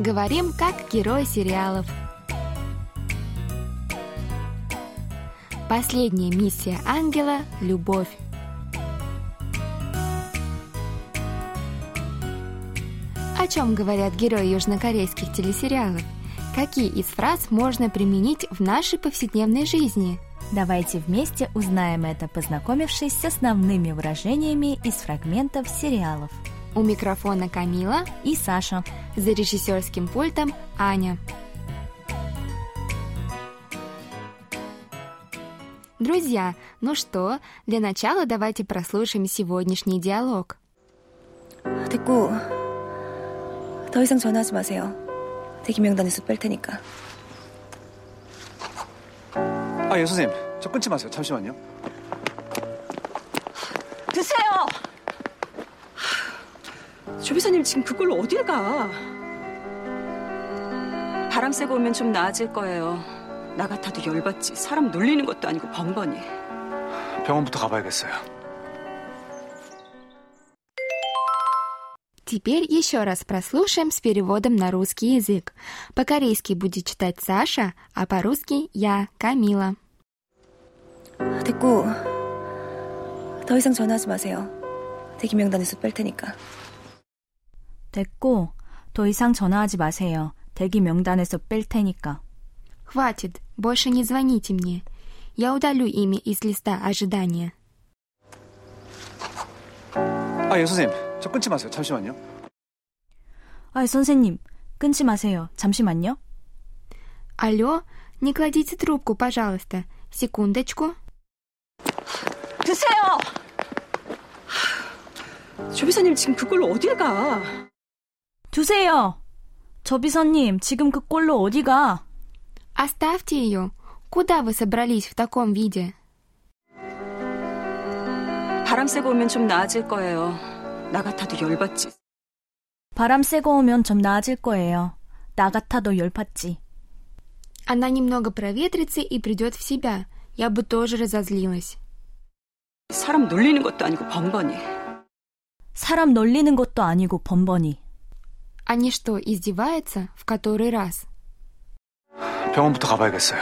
Говорим как герои сериалов. Последняя миссия ангела – любовь. О чем говорят герои южнокорейских телесериалов? Какие из фраз можно применить в нашей повседневной жизни? Давайте вместе узнаем это, познакомившись с основными выражениями из фрагментов сериалов. У микрофона Камила и Саша. За режиссерским пультом Аня. Друзья, ну что, для начала давайте прослушаем сегодняшний диалог. 됐고 더 이상 전화하지 마세요. 대기 명단에서 뺄 테니까. 아, 예, 선생님. 저 끊지 마세요. 잠시만요. 조비사님 지금 그걸로 어딜 가? 바람 쐬고 오면 좀 나아질 거예요. 나 같아도 열받지. 사람 놀리는 것도 아니고 번번이. 병원부터 가봐야겠어요. Теперь еще раз прослушаем с переводом на русский язык. По-корейски будет читать Саша, а по-русски я, Камила. 됐고 더 이상 전화하지 마세요. 대기 명단에서 뺄 테니까. 됐고, 더 이상 전화하지 마세요. 대기 명단에서 뺄 테니까. Хватит, больше не звоните мне. Я удалю имя из листа ожидания. 아, 예, 선생님. 저 끊지 마세요. 잠시만요. 아, 선생님, 끊지 마세요. 잠시만요. Алло, не кладите трубку, пожалуйста. Секундочку. 드세요. 조비사님 지금 그걸로 어딜 가? 두세요. 저비서님, 지금 그 꼴로 어디 가? Оставьте ее. Куда вы собрались в таком виде? 바람 쐬고 오면 좀 나아질 거예요. 나 같아도 열받지. 바람 쐬고 오면 좀 나아질 거예요. 나 같아도 열받지. Она немного проветрится и придет в себя. Я бы тоже разозлилась. 사람 놀리는 것도 아니고 번번이. 사람 놀리는 것도 아니고 번번이. Они что, издеваются в который раз? 병원부터 가봐야겠어요.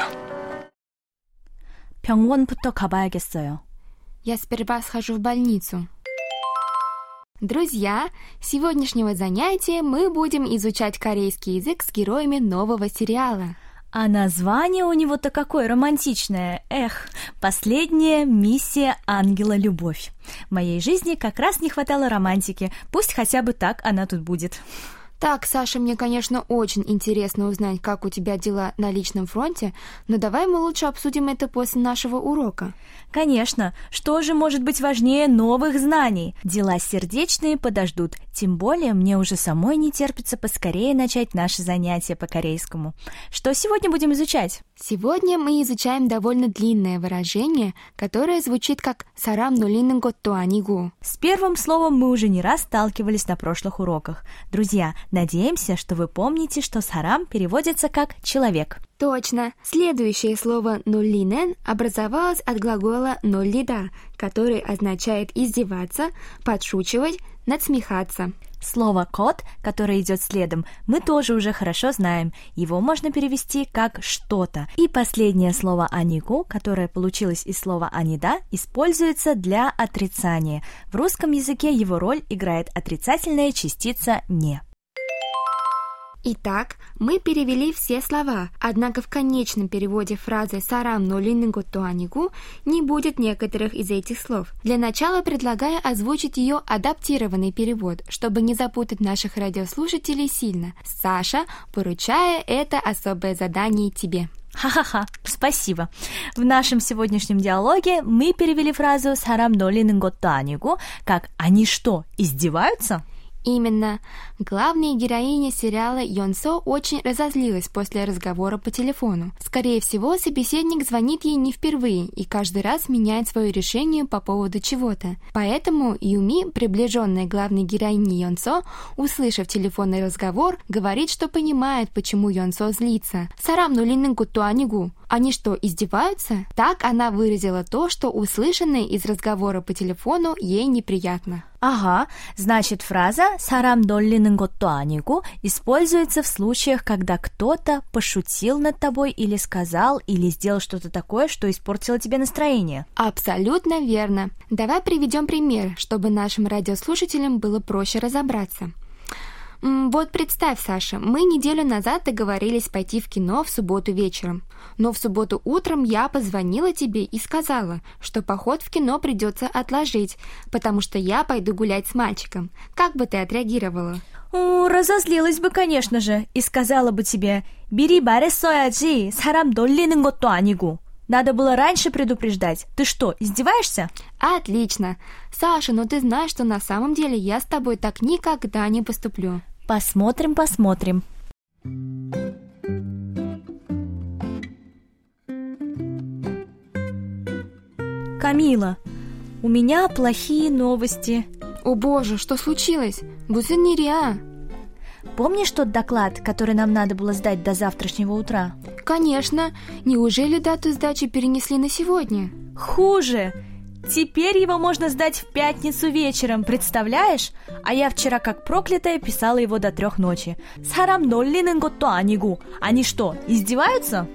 병원부터 가봐야겠어요. Я сперва схожу в больницу. Друзья, с сегодняшнего занятия мы будем изучать корейский язык с героями нового сериала. А название у него-то какое романтичное. Эх, последняя миссия ангела любовь. В моей жизни как раз не хватало романтики. Пусть хотя бы так она тут будет. «Так, Саша, мне, конечно, очень интересно узнать, как у тебя дела на личном фронте, но давай мы лучше обсудим это после нашего урока». Конечно, что же может быть важнее новых знаний? Дела сердечные подождут, тем более мне уже самой не терпится поскорее начать наши занятия по корейскому. Что сегодня будем изучать? Сегодня мы изучаем довольно длинное выражение, которое звучит как «сарам нулинен гот. С первым словом мы уже не раз сталкивались на прошлых уроках. Друзья, надеемся, что вы помните, что сарам переводится как «человек». Точно. Следующее слово «нуллинен» образовалось от глагола «ноллида», который означает издеваться, подшучивать, надсмехаться. Слово «кот», которое идет следом, мы тоже уже хорошо знаем. Его можно перевести как «что-то». И последнее слово «анику», которое получилось из слова «анида», используется для отрицания. В русском языке его роль играет отрицательная частица «не». Итак, мы перевели все слова, однако в конечном переводе фразы «сарам но линингу туанигу» не будет некоторых из этих слов. Для начала предлагаю озвучить ее адаптированный перевод, чтобы не запутать наших радиослушателей сильно. Саша, поручая это особое задание тебе. Ха-ха-ха, спасибо. В нашем сегодняшнем диалоге мы перевели фразу «сарам но линингу туанигу» как «они что, издеваются?» Именно. Главная героиня сериала Йонсо очень разозлилась после разговора по телефону. Скорее всего, собеседник звонит ей не впервые и каждый раз меняет свое решение по поводу чего-то. Поэтому Юми, приближенная главной героине Йонсо, услышав телефонный разговор, говорит, что понимает, почему Йонсо злится. «Сарам нулиным гутуанигу» Они что, издеваются? Так она выразила то, что услышанное из разговора по телефону ей неприятно. Ага, значит фраза «사람 놀리는 것도 아니고» используется в случаях, когда кто-то пошутил над тобой или сказал, или сделал что-то такое, что испортило тебе настроение. Абсолютно верно. Давай приведем пример, чтобы нашим радиослушателям было проще разобраться. Вот представь, Саша, мы неделю назад договорились пойти в кино в субботу вечером. Но в субботу утром я позвонила тебе и сказала, что поход в кино придется отложить, потому что я пойду гулять с мальчиком. Как бы ты отреагировала? О, разозлилась бы, конечно же, и сказала бы тебе «Бери 말했어야지, 사람 놀리는 것도 아니고». Надо было раньше предупреждать. Ты что, издеваешься? Отлично. Саша, но ты знаешь, что на самом деле я с тобой так никогда не поступлю. Посмотрим, посмотрим. Камила, у меня плохие новости. О боже, что случилось? Будет Бузенирия. Помнишь тот доклад, который нам надо было сдать до завтрашнего утра? Конечно. Неужели дату сдачи перенесли на сегодня? Хуже. Теперь его можно сдать в пятницу вечером, представляешь? А я вчера как проклятая писала его до трех ночи. Сарам ноллинен готто анигу. Они что, издеваются?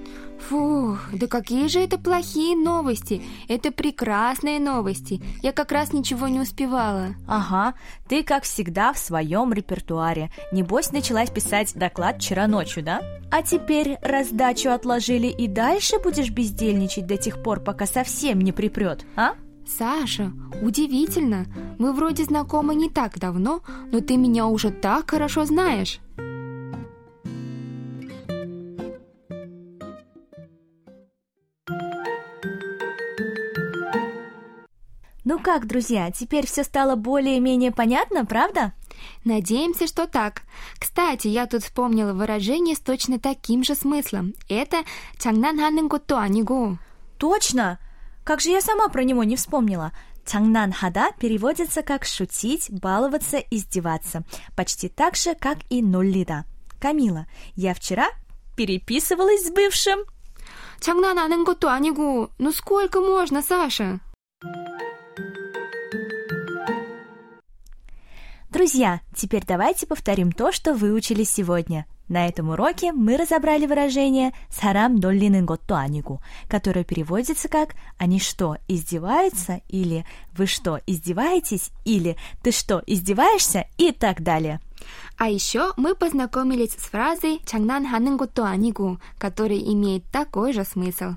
Фух, да какие же это плохие новости. Это прекрасные новости. Я как раз ничего не успевала. Ага, ты, как всегда, в своем репертуаре. Небось, началась писать доклад вчера ночью, да? А теперь раздачу отложили и дальше будешь бездельничать до тех пор, пока совсем не припрет, а? Саша, удивительно. Мы вроде знакомы не так давно, но ты меня уже так хорошо знаешь. Ну как, друзья, теперь все стало более-менее понятно, правда? Надеемся, что так. Кстати, я тут вспомнила выражение с точно таким же смыслом. Это 장난하는 것도 아니고. Точно! Как же я сама про него не вспомнила? Чангнанхада переводится как шутить, баловаться, издеваться. Почти так же, как и нуллида. Камила, я вчера переписывалась с бывшим. 장난하는 것도 아니고. Ну сколько можно, Саша? Друзья, теперь давайте повторим то, что выучили сегодня. На этом уроке мы разобрали выражение «сарам долли는 것도 아니고», которое переводится как «они что, издеваются?» или «вы что, издеваетесь?» или «ты что, издеваешься?» и так далее. А еще мы познакомились с фразой «장난하는 것도 아니고», которая имеет такой же смысл.